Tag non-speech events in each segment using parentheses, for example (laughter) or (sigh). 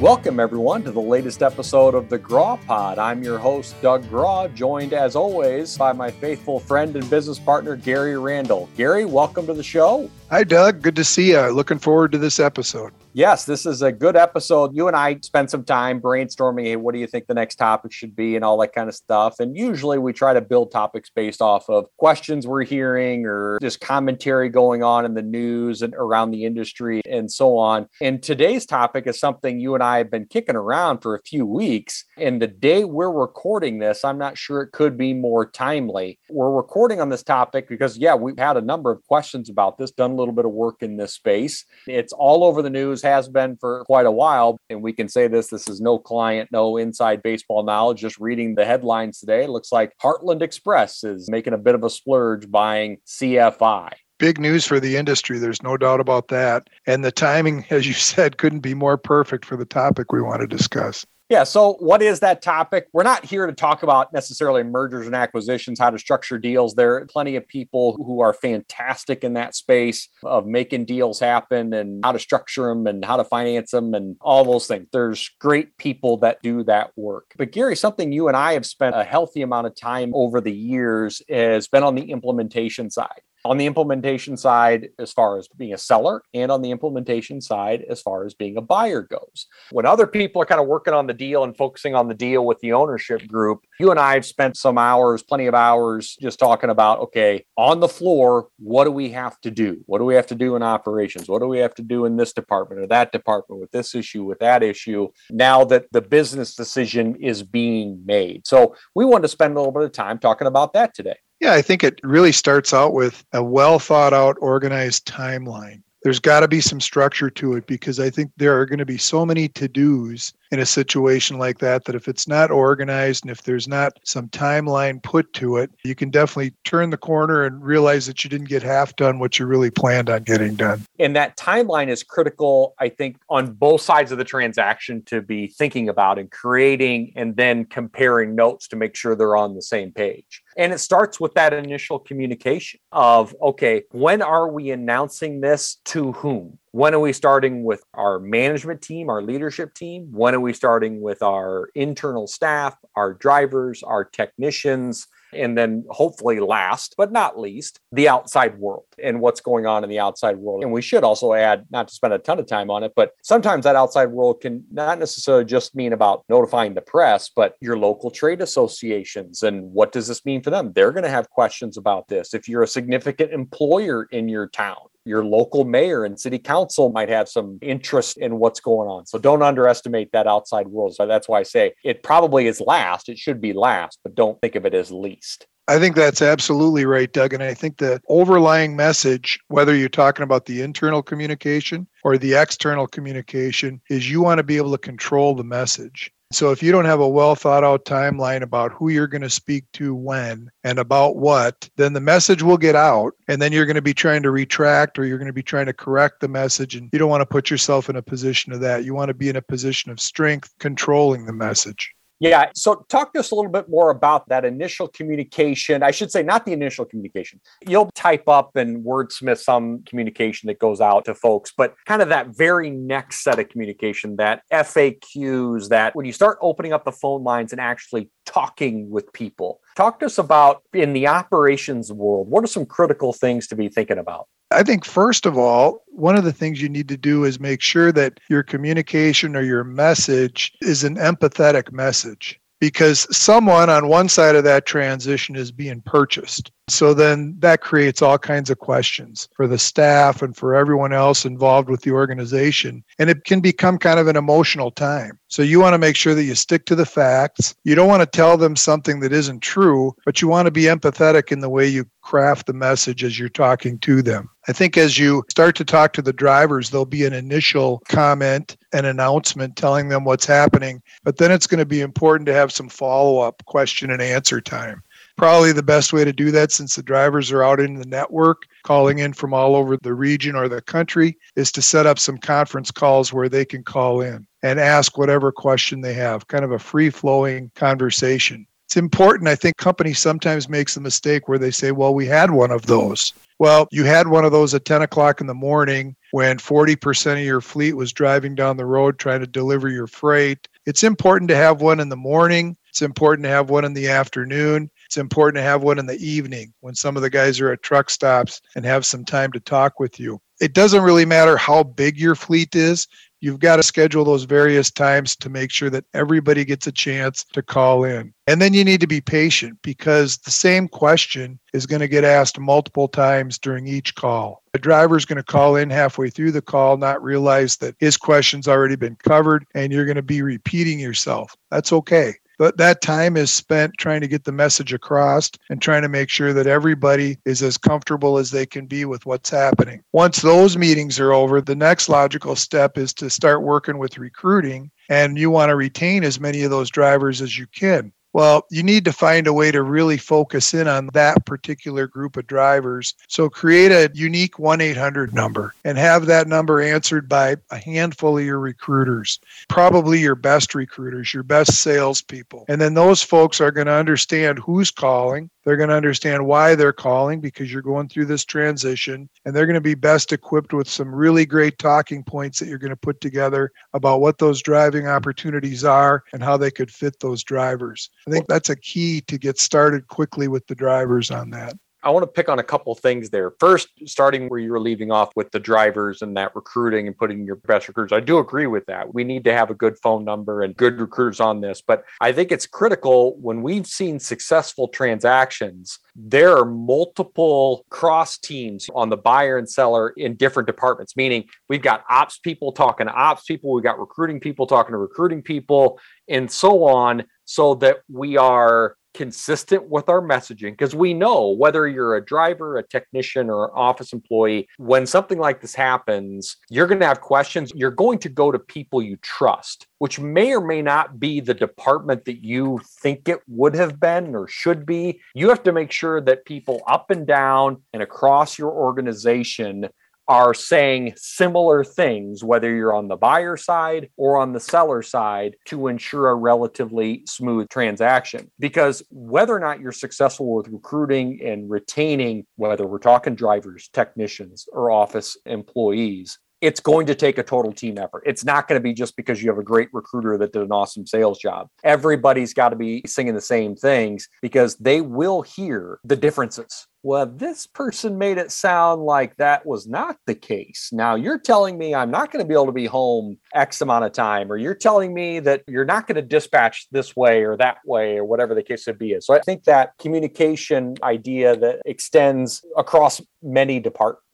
Welcome, everyone, to the latest episode of the Grawe Pod. I'm your host, Doug Grawe, joined as always by my faithful friend and business partner, Gary Randall. Gary, welcome to the show. Hi, Doug. Good to see you. Looking forward to this episode. Yes, this is a good episode. You and I spent some time brainstorming, hey, what do you think the next topic should be and all that kind of stuff. And usually we try to build topics based off of questions we're hearing or just commentary going on in the news and around the industry and so on. And today's topic is something you and I have been kicking around for a few weeks. And the day we're recording this, I'm not sure it could be more timely. We're recording on this topic because, yeah, we've had a number of questions about this, done little bit of work in this space. It's all over the news, has been for quite a while. And we can say this this is no client, no inside baseball knowledge. Just reading the headlines today, looks like Heartland Express is making a bit of a splurge buying CFI big news for the industry. There's no doubt about that. And the timing, (laughs) as you said, couldn't be more perfect for the topic we want to discuss. Yeah. So, what is that topic? We're not here to talk about necessarily mergers and acquisitions, how to structure deals. There are plenty of people who are fantastic in that space of making deals happen and how to structure them and how to finance them and all those things. There's great people that do that work. But, Gary, something you and I have spent a healthy amount of time over the years has been on the implementation side on the implementation side as far as being a seller and on the implementation side as far as being a buyer goes. When other people are kind of working on the deal and focusing on the deal with the ownership group, you and I have spent some hours, plenty of hours just talking about okay, on the floor, what do we have to do? What do we have to do in operations? What do we have to do in this department or that department with this issue, with that issue? Now that the business decision is being made. So we wanted to spend a little bit of time talking about that today. Yeah, I think it really starts out with a well thought out, organized timeline. There's got to be some structure to it because I think there are going to be so many to dos in a situation like that that if it's not organized and if there's not some timeline put to it, you can definitely turn the corner and realize that you didn't get half done what you really planned on getting done. And that timeline is critical, I think, on both sides of the transaction to be thinking about and creating and then comparing notes to make sure they're on the same page. And it starts with that initial communication of, okay, when are we announcing this to whom? When are we starting with our management team, our leadership team? When are we starting with our internal staff, our drivers, our technicians? And then, hopefully, last but not least, the outside world and what's going on in the outside world. And we should also add, not to spend a ton of time on it, but sometimes that outside world can not necessarily just mean about notifying the press, but your local trade associations. And what does this mean for them? They're going to have questions about this. If you're a significant employer in your town, your local mayor and city council might have some interest in what's going on. So don't underestimate that outside world. So that's why I say it probably is last. It should be last, but don't think of it as least. I think that's absolutely right, Doug. And I think the overlying message, whether you're talking about the internal communication or the external communication, is you want to be able to control the message. So if you don't have a well thought out timeline about who you're going to speak to when and about what, then the message will get out and then you're going to be trying to retract or you're going to be trying to correct the message and you don't want to put yourself in a position of that. You want to be in a position of strength controlling the message. Yeah. So, talk to us a little bit more about that initial communication. I should say, not the initial communication. You'll type up and wordsmith some communication that goes out to folks, but kind of that very next set of communication, that FAQs, that when you start opening up the phone lines and actually talking with people. Talk to us about in the operations world, what are some critical things to be thinking about? I think, first of all, one of the things you need to do is make sure that your communication or your message is an empathetic message because someone on one side of that transition is being purchased. So then that creates all kinds of questions for the staff and for everyone else involved with the organization. And it can become kind of an emotional time. So you want to make sure that you stick to the facts. You don't want to tell them something that isn't true, but you want to be empathetic in the way you craft the message as you're talking to them. I think as you start to talk to the drivers, there'll be an initial comment, an announcement telling them what's happening, but then it's going to be important to have some follow up question and answer time probably the best way to do that since the drivers are out in the network calling in from all over the region or the country is to set up some conference calls where they can call in and ask whatever question they have kind of a free flowing conversation It's important. I think companies sometimes makes the mistake where they say, well, we had one of those. Well, you had one of those at 10 o'clock in the morning when 40% of your fleet was driving down the road trying to deliver your freight. It's important to have one in the morning. It's important to have one in the afternoon. It's important to have one in the evening when some of the guys are at truck stops and have some time to talk with you. It doesn't really matter how big your fleet is. You've got to schedule those various times to make sure that everybody gets a chance to call in. And then you need to be patient because the same question is going to get asked multiple times during each call. The driver is going to call in halfway through the call, not realize that his question's already been covered, and you're going to be repeating yourself. That's okay. But that time is spent trying to get the message across and trying to make sure that everybody is as comfortable as they can be with what's happening. Once those meetings are over, the next logical step is to start working with recruiting. And you want to retain as many of those drivers as you can. Well, you need to find a way to really focus in on that particular group of drivers. So create a unique 1 800 number and have that number answered by a handful of your recruiters, probably your best recruiters, your best salespeople. And then those folks are going to understand who's calling. They're going to understand why they're calling because you're going through this transition. And they're going to be best equipped with some really great talking points that you're going to put together about what those driving opportunities are and how they could fit those drivers. I think that's a key to get started quickly with the drivers on that. I want to pick on a couple things there. First, starting where you were leaving off with the drivers and that recruiting and putting your best recruiters. I do agree with that. We need to have a good phone number and good recruiters on this. But I think it's critical when we've seen successful transactions, there are multiple cross teams on the buyer and seller in different departments, meaning we've got ops people talking to ops people, we've got recruiting people talking to recruiting people, and so on, so that we are consistent with our messaging because we know whether you're a driver, a technician, or an office employee, when something like this happens, you're going to have questions. You're going to go to people you trust, which may or may not be the department that you think it would have been or should be. You have to make sure that people up and down and across your organization are saying similar things, whether you're on the buyer side or on the seller side, to ensure a relatively smooth transaction. Because whether or not you're successful with recruiting and retaining, whether we're talking drivers, technicians, or office employees, it's going to take a total team effort. It's not going to be just because you have a great recruiter that did an awesome sales job. Everybody's got to be singing the same things because they will hear the differences. Well, this person made it sound like that was not the case. Now you're telling me I'm not going to be able to be home X amount of time, or you're telling me that you're not going to dispatch this way or that way, or whatever the case would be. So I think that communication idea that extends across many departments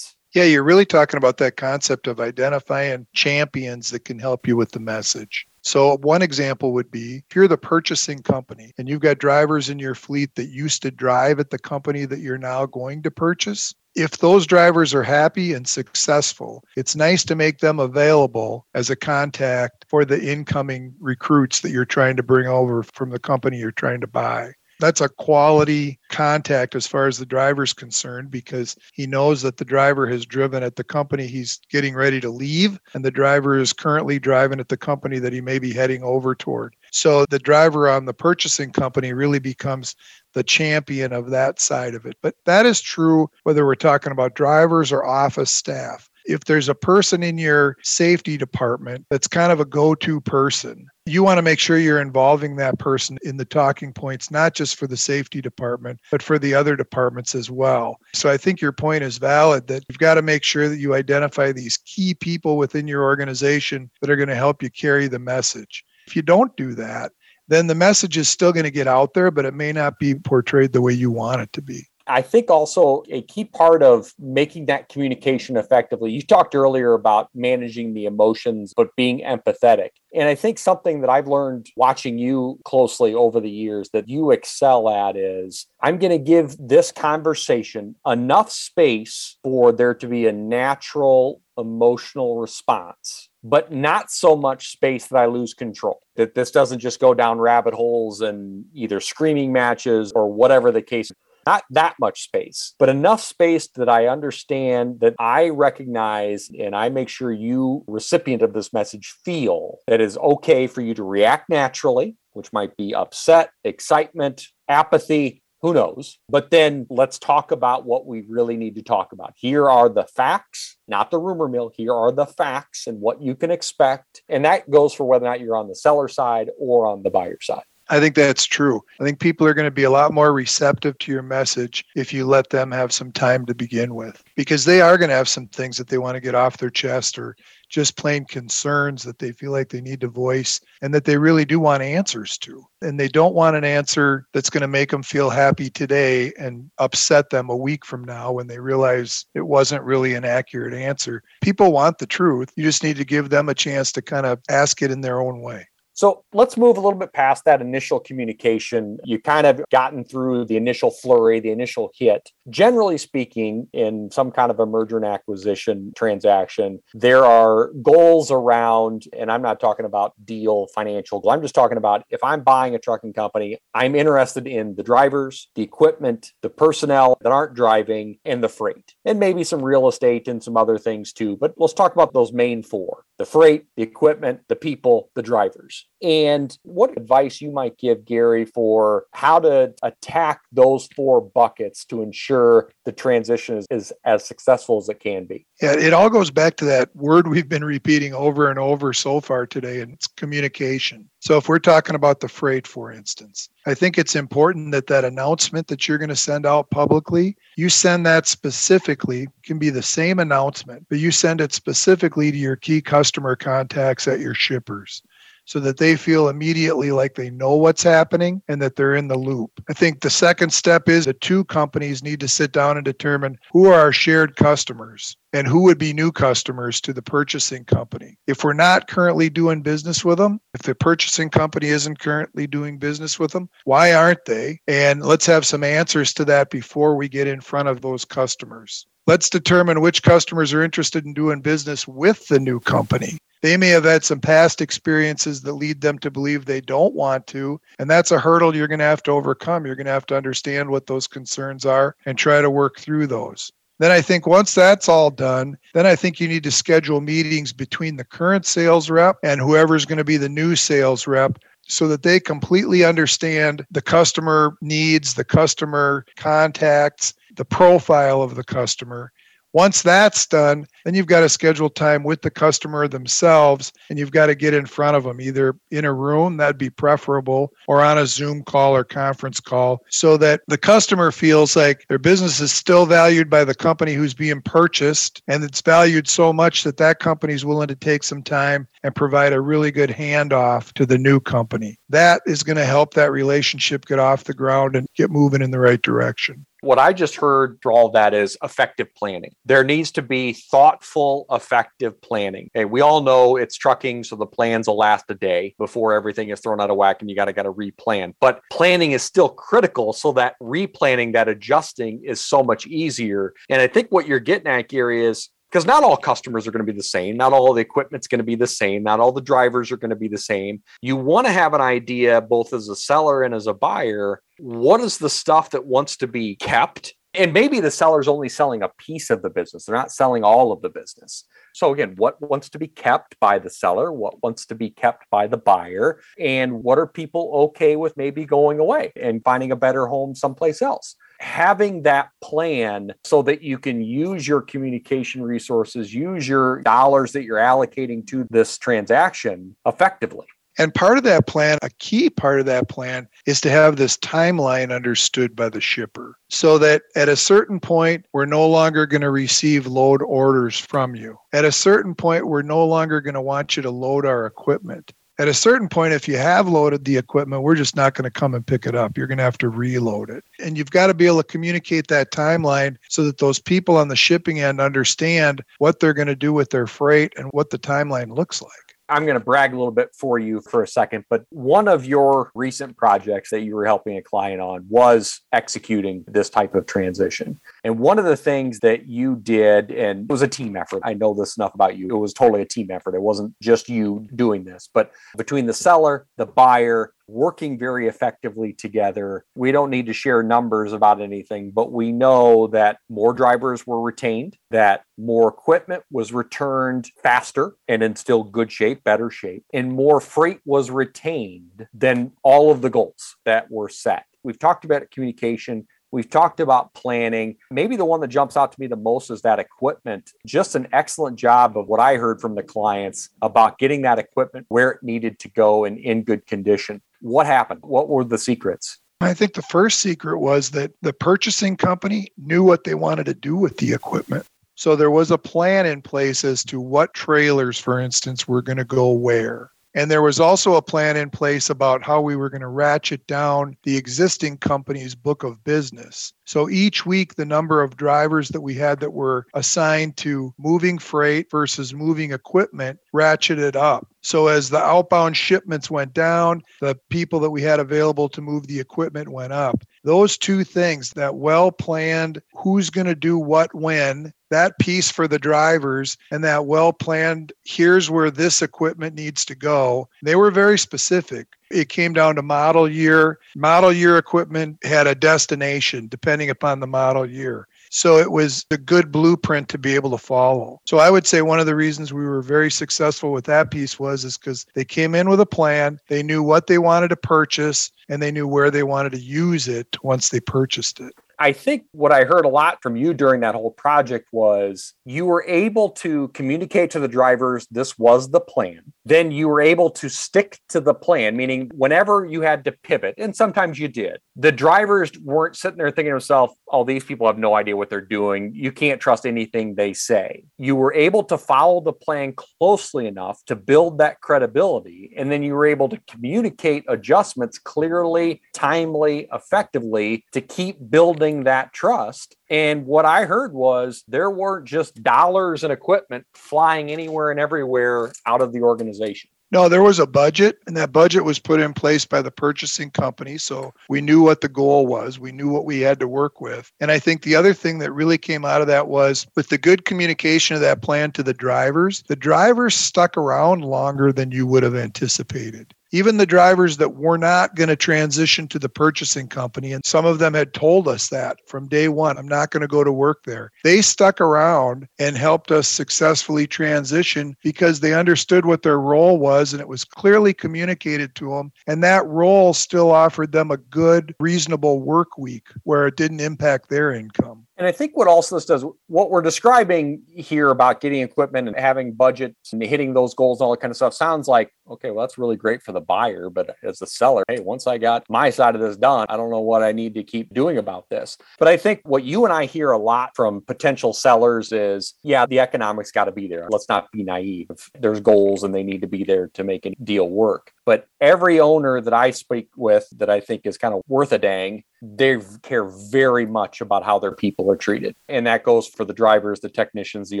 yeah, you're really talking about that concept of identifying champions that can help you with the message. So, one example would be if you're the purchasing company and you've got drivers in your fleet that used to drive at the company that you're now going to purchase, if those drivers are happy and successful, it's nice to make them available as a contact for the incoming recruits that you're trying to bring over from the company you're trying to buy that's a quality contact as far as the driver's concerned because he knows that the driver has driven at the company he's getting ready to leave and the driver is currently driving at the company that he may be heading over toward. So the driver on the purchasing company really becomes the champion of that side of it. But that is true whether we're talking about drivers or office staff if there's a person in your safety department that's kind of a go to person, you want to make sure you're involving that person in the talking points, not just for the safety department, but for the other departments as well. So I think your point is valid that you've got to make sure that you identify these key people within your organization that are going to help you carry the message. If you don't do that, then the message is still going to get out there, but it may not be portrayed the way you want it to be. I think also a key part of making that communication effectively, you talked earlier about managing the emotions, but being empathetic. And I think something that I've learned watching you closely over the years that you excel at is I'm going to give this conversation enough space for there to be a natural emotional response but not so much space that I lose control. That this doesn't just go down rabbit holes and either screaming matches or whatever the case not that much space, but enough space that I understand that I recognize and I make sure you, recipient of this message, feel that it's okay for you to react naturally which might be upset, excitement, apathy, who knows? But then let's talk about what we really need to talk about. Here are the facts, not the rumor mill. Here are the facts and what you can expect. And that goes for whether or not you're on the seller side or on the buyer side. I think that's true. I think people are going to be a lot more receptive to your message if you let them have some time to begin with, because they are going to have some things that they want to get off their chest or just plain concerns that they feel like they need to voice and that they really do want answers to. And they don't want an answer that's going to make them feel happy today and upset them a week from now when they realize it wasn't really an accurate answer. People want the truth. You just need to give them a chance to kind of ask it in their own way. So let's move a little bit past that initial communication. You kind of gotten through the initial flurry, the initial hit. Generally speaking, in some kind of a merger and acquisition transaction, there are goals around, and I'm not talking about deal financial goal. I'm just talking about if I'm buying a trucking company, I'm interested in the drivers, the equipment, the personnel that aren't driving, and the freight, and maybe some real estate and some other things too. But let's talk about those main four the freight, the equipment, the people, the drivers and what advice you might give Gary for how to attack those four buckets to ensure the transition is, is, as successful as it can be? Yeah, it all goes back to that word we've been repeating over and over so far today, and it's communication. So if we're talking about the freight, for instance, I think it's important that that announcement that you're going to send out publicly, you send that specifically, can be the same announcement, but you send it specifically to your key customer contacts at your shippers so that they feel immediately like they know what's happening and that they're in the loop. I think the second step is the two companies need to sit down and determine who are our shared customers and who would be new customers to the purchasing company. If we're not currently doing business with them, if the purchasing company isn't currently doing business with them, why aren't they? And let's have some answers to that before we get in front of those customers. Let's determine which customers are interested in doing business with the new company. They may have had some past experiences that lead them to believe they don't want to. And that's a hurdle you're going to have to overcome. You're going to have to understand what those concerns are and try to work through those. Then I think once that's all done, then I think you need to schedule meetings between the current sales rep and whoever's going to be the new sales rep so that they completely understand the customer needs, the customer contacts, the profile of the customer. Once that's done, then you've got to schedule time with the customer themselves and you've got to get in front of them either in a room, that'd be preferable, or on a Zoom call or conference call so that the customer feels like their business is still valued by the company who's being purchased and it's valued so much that that company is willing to take some time and provide a really good handoff to the new company. That is going to help that relationship get off the ground and get moving in the right direction what I just heard through all that is effective planning. There needs to be thoughtful, effective planning. Okay, we all know it's trucking, so the plans will last a day before everything is thrown out of whack and you got to got to replan. But planning is still critical so that replanning, that adjusting is so much easier. And I think what you're getting at, Gary, is because not all customers are going to be the same. Not all the equipment's going to be the same. Not all the drivers are going to be the same. You want to have an idea, both as a seller and as a buyer, what is the stuff that wants to be kept? And maybe the seller's only selling a piece of the business. They're not selling all of the business. So again, what wants to be kept by the seller? What wants to be kept by the buyer? And what are people okay with maybe going away and finding a better home someplace else? having that plan so that you can use your communication resources, use your dollars that you're allocating to this transaction effectively. And part of that plan, a key part of that plan, is to have this timeline understood by the shipper so that at a certain point, we're no longer going to receive load orders from you. At a certain point, we're no longer going to want you to load our equipment. At a certain point, if you have loaded the equipment, we're just not going to come and pick it up. You're going to have to reload it. And you've got to be able to communicate that timeline so that those people on the shipping end understand what they're going to do with their freight and what the timeline looks like. I'm going to brag a little bit for you for a second, but one of your recent projects that you were helping a client on was executing this type of transition. And one of the things that you did, and it was a team effort. I know this enough about you. It was totally a team effort. It wasn't just you doing this, but between the seller, the buyer, working very effectively together. We don't need to share numbers about anything, but we know that more drivers were retained, that more equipment was returned faster and in still good shape, better shape, and more freight was retained than all of the goals that were set. We've talked about communication. We've talked about planning. Maybe the one that jumps out to me the most is that equipment. Just an excellent job of what I heard from the clients about getting that equipment where it needed to go and in good condition. What happened? What were the secrets? I think the first secret was that the purchasing company knew what they wanted to do with the equipment. So there was a plan in place as to what trailers, for instance, were going to go where. And there was also a plan in place about how we were going to ratchet down the existing company's book of business. So each week, the number of drivers that we had that were assigned to moving freight versus moving equipment ratcheted up. So as the outbound shipments went down, the people that we had available to move the equipment went up. Those two things, that well planned, who's going to do what when, that piece for the drivers and that well planned here's where this equipment needs to go. They were very specific. It came down to model year. Model year equipment had a destination depending upon the model year. So it was a good blueprint to be able to follow. So i would say one of the reasons we were very successful with that piece was is because they came in with a plan. They knew what they wanted to purchase and they knew where they wanted to use it once they purchased it I think what I heard a lot from you during that whole project was you were able to communicate to the drivers this was the plan. Then you were able to stick to the plan, meaning whenever you had to pivot, and sometimes you did, the drivers weren't sitting there thinking to themselves, oh, these people have no idea what they're doing. You can't trust anything they say. You were able to follow the plan closely enough to build that credibility. And then you were able to communicate adjustments clearly, timely, effectively to keep building building that trust. And what I heard was there weren't just dollars and equipment flying anywhere and everywhere out of the organization. No, there was a budget, and that budget was put in place by the purchasing company. So we knew what the goal was, we knew what we had to work with. And I think the other thing that really came out of that was with the good communication of that plan to the drivers, the drivers stuck around longer than you would have anticipated even the drivers that were not going to transition to the purchasing company, and some of them had told us that from day one, I'm not going to go to work there. They stuck around and helped us successfully transition because they understood what their role was and it was clearly communicated to them. And that role still offered them a good, reasonable work week where it didn't impact their income. And I think what also this does, what we're describing here about getting equipment and having budgets and hitting those goals and all that kind of stuff sounds like, okay, well, that's really great for the buyer. But as a seller, hey, once I got my side of this done, I don't know what I need to keep doing about this. But I think what you and I hear a lot from potential sellers is, yeah, the economics got to be there. Let's not be naive. There's goals and they need to be there to make a deal work. But every owner that I speak with that I think is kind of worth a dang, they care very much about how their people are treated. And that goes for the drivers, the technicians, the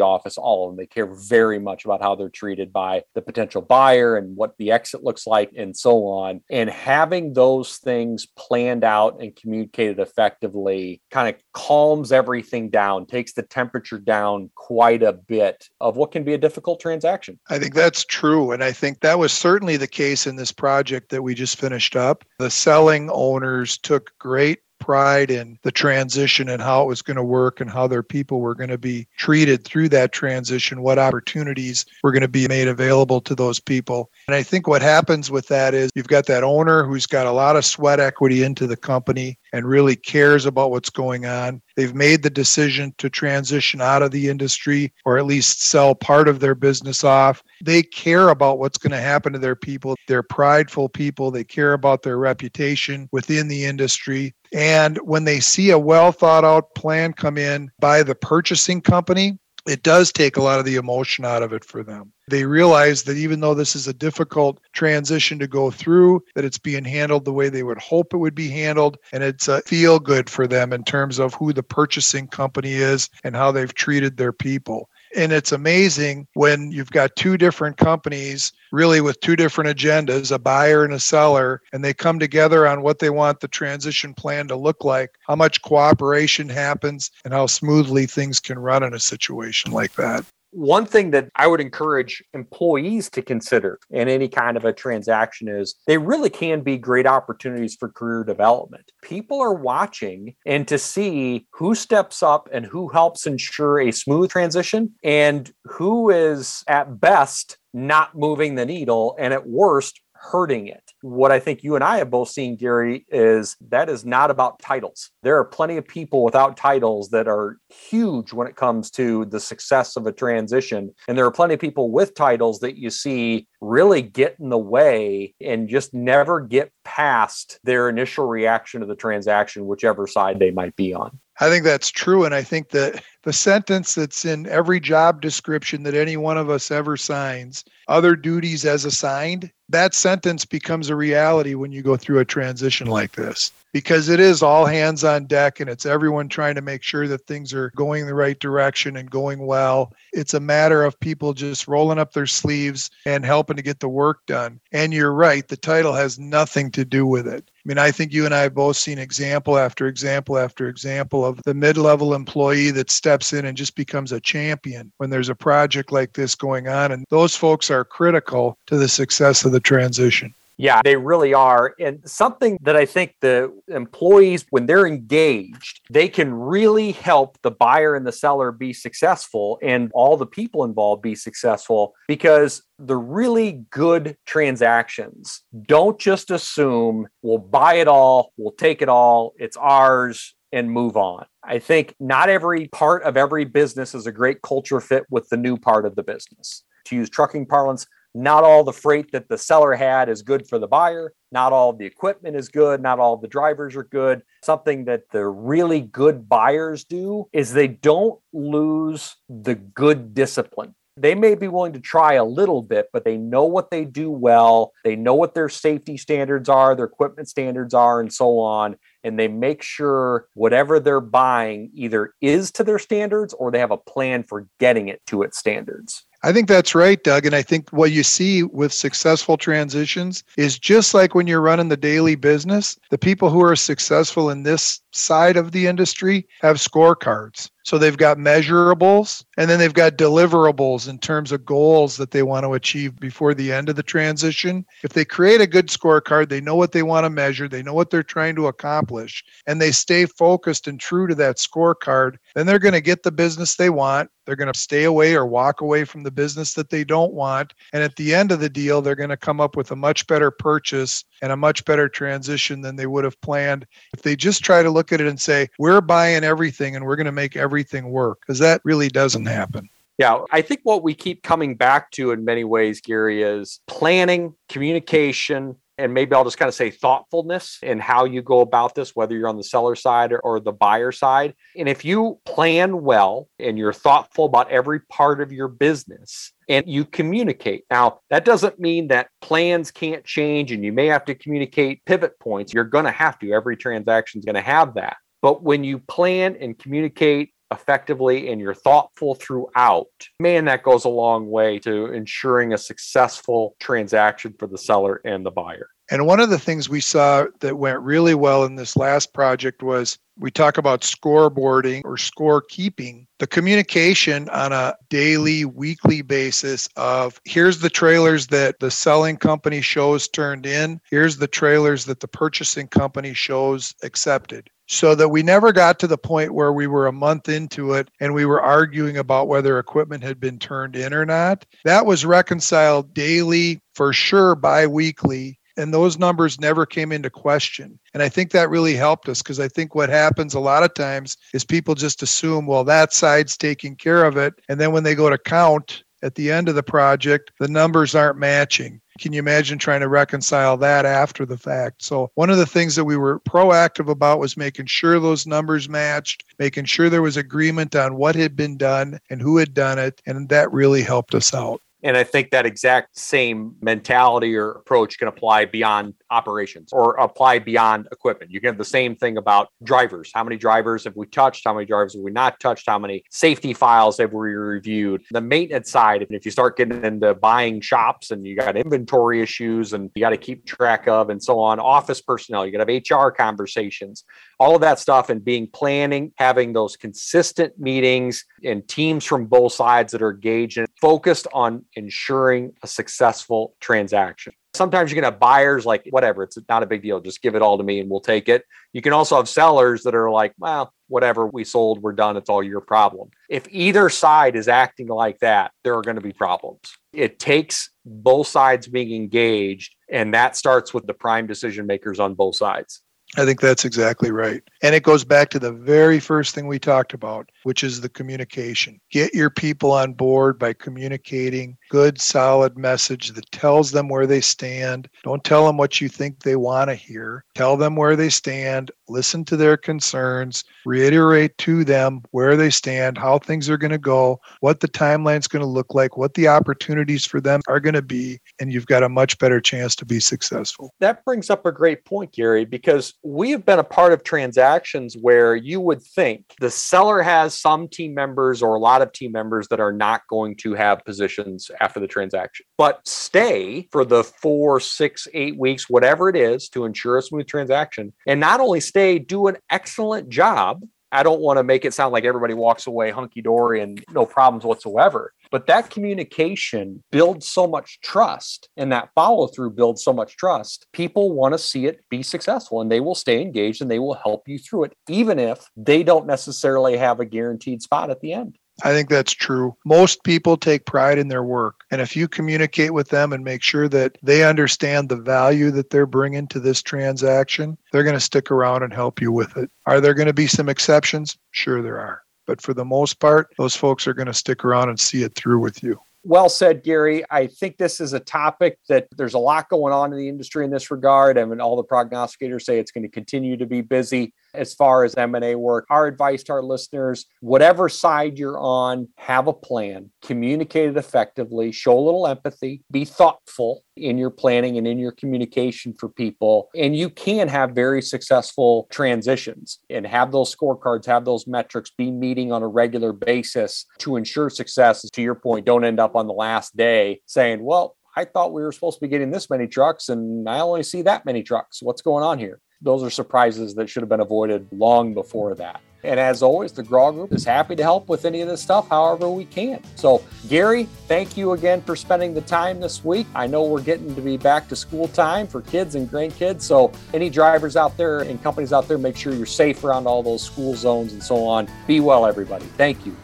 office, all of them. They care very much about how they're treated by the potential buyer and what the exit looks like and so on. And having those things planned out and communicated effectively kind of calms everything down, takes the temperature down quite a bit of what can be a difficult transaction. I think that's true. And I think that was certainly the case in this project that we just finished up. The selling owners took great pride in the transition and how it was going to work and how their people were going to be treated through that transition, what opportunities were going to be made available to those people. And I think what happens with that is you've got that owner who's got a lot of sweat equity into the company and really cares about what's going on. They've made the decision to transition out of the industry or at least sell part of their business off. They care about what's going to happen to their people. They're prideful people. They care about their reputation within the industry. And when they see a well thought out plan come in by the purchasing company, it does take a lot of the emotion out of it for them. They realize that even though this is a difficult transition to go through, that it's being handled the way they would hope it would be handled. And it's a feel good for them in terms of who the purchasing company is and how they've treated their people. And it's amazing when you've got two different companies, really with two different agendas, a buyer and a seller, and they come together on what they want the transition plan to look like, how much cooperation happens, and how smoothly things can run in a situation like that one thing that I would encourage employees to consider in any kind of a transaction is they really can be great opportunities for career development. People are watching and to see who steps up and who helps ensure a smooth transition and who is at best not moving the needle and at worst hurting it. What I think you and I have both seen, Gary, is that is not about titles. There are plenty of people without titles that are huge when it comes to the success of a transition. And there are plenty of people with titles that you see really get in the way and just never get past their initial reaction to the transaction, whichever side they might be on. I think that's true. And I think that the sentence that's in every job description that any one of us ever signs, other duties as assigned, that sentence becomes a reality when you go through a transition like this because it is all hands on deck and it's everyone trying to make sure that things are going the right direction and going well. It's a matter of people just rolling up their sleeves and helping to get the work done. And you're right, the title has nothing to do with it. I mean, I think you and I have both seen example after example after example of the mid level employee that steps in and just becomes a champion when there's a project like this going on. And those folks are critical to the success of the transition. Yeah, they really are. And something that I think the employees, when they're engaged, they can really help the buyer and the seller be successful and all the people involved be successful because the really good transactions don't just assume we'll buy it all, we'll take it all, it's ours, and move on. I think not every part of every business is a great culture fit with the new part of the business. To use trucking parlance, not all the freight that the seller had is good for the buyer. Not all the equipment is good. Not all the drivers are good. Something that the really good buyers do is they don't lose the good discipline. They may be willing to try a little bit, but they know what they do well. They know what their safety standards are, their equipment standards are, and so on. And they make sure whatever they're buying either is to their standards or they have a plan for getting it to its standards. I think that's right, Doug. And I think what you see with successful transitions is just like when you're running the daily business, the people who are successful in this side of the industry have scorecards. So they've got measurables and then they've got deliverables in terms of goals that they want to achieve before the end of the transition. If they create a good scorecard, they know what they want to measure, they know what they're trying to accomplish, and they stay focused and true to that scorecard, then they're going to get the business they want. They're going to stay away or walk away from the business that they don't want. And at the end of the deal, they're going to come up with a much better purchase and a much better transition than they would have planned if they just try to look at it and say, we're buying everything and we're going to make everything work, because that really doesn't happen. Yeah, I think what we keep coming back to in many ways, Gary, is planning, communication, and maybe I'll just kind of say thoughtfulness in how you go about this, whether you're on the seller side or, or, the buyer side. And if you plan well and you're thoughtful about every part of your business and you communicate. Now, that doesn't mean that plans can't change and you may have to communicate pivot points. You're going to have to. Every transaction is going to have that. But when you plan and communicate effectively and you're thoughtful throughout, man, that goes a long way to ensuring a successful transaction for the seller and the buyer. And one of the things we saw that went really well in this last project was we talk about scoreboarding or score keeping, the communication on a daily, weekly basis of here's the trailers that the selling company shows turned in, here's the trailers that the purchasing company shows accepted so that we never got to the point where we were a month into it and we were arguing about whether equipment had been turned in or not. That was reconciled daily, for sure, bi weekly. And those numbers never came into question. And I think that really helped us because I think what happens a lot of times is people just assume, well, that side's taking care of it. And then when they go to count, at the end of the project, the numbers aren't matching. Can you imagine trying to reconcile that after the fact? So, one of the things that we were proactive about was making sure those numbers matched, making sure there was agreement on what had been done and who had done it. And that really helped us out. And I think that exact same mentality or approach can apply beyond operations or apply beyond equipment. You can have the same thing about drivers. How many drivers have we touched? How many drivers have we not touched? How many safety files have we reviewed? The maintenance side, if you start getting into buying shops and you got inventory issues and you got to keep track of and so on, office personnel, you got to have HR conversations, all of that stuff and being planning, having those consistent meetings and teams from both sides that are engaged and focused on ensuring a successful transaction. Sometimes you can have buyers like, whatever, it's not a big deal. Just give it all to me and we'll take it. You can also have sellers that are like, well, whatever, we sold, we're done. It's all your problem. If either side is acting like that, there are going to be problems. It takes both sides being engaged, and that starts with the prime decision makers on both sides. I think that's exactly right. And it goes back to the very first thing we talked about, which is the communication. Get your people on board by communicating good, solid message that tells them where they stand. Don't tell them what you think they want to hear. Tell them where they stand, listen to their concerns, reiterate to them where they stand, how things are going to go, what the timeline's going to look like, what the opportunities for them are going to be, and you've got a much better chance to be successful. That brings up a great point, Gary, because we have been a part of transactions where you would think the seller has some team members or a lot of team members that are not going to have positions after the transaction, but stay for the four, six, eight weeks, whatever it is to ensure a smooth transaction. And not only stay, do an excellent job I don't want to make it sound like everybody walks away hunky dory and no problems whatsoever. But that communication builds so much trust and that follow through builds so much trust. People want to see it be successful and they will stay engaged and they will help you through it, even if they don't necessarily have a guaranteed spot at the end. I think that's true. Most people take pride in their work. And if you communicate with them and make sure that they understand the value that they're bringing to this transaction, they're going to stick around and help you with it. Are there going to be some exceptions? Sure, there are. But for the most part, those folks are going to stick around and see it through with you. Well said, Gary. I think this is a topic that there's a lot going on in the industry in this regard. I mean, all the prognosticators say it's going to continue to be busy as far as M&A work. Our advice to our listeners, whatever side you're on, have a plan, communicate it effectively, show a little empathy, be thoughtful in your planning and in your communication for people. And you can have very successful transitions and have those scorecards, have those metrics, be meeting on a regular basis to ensure success. To your point, don't end up on the last day saying, well, I thought we were supposed to be getting this many trucks and I only see that many trucks. What's going on here? Those are surprises that should have been avoided long before that. And as always, the Grawe Group is happy to help with any of this stuff however we can. So, Gary, thank you again for spending the time this week. I know we're getting to be back to school time for kids and grandkids. So, any drivers out there and companies out there, make sure you're safe around all those school zones and so on. Be well, everybody. Thank you.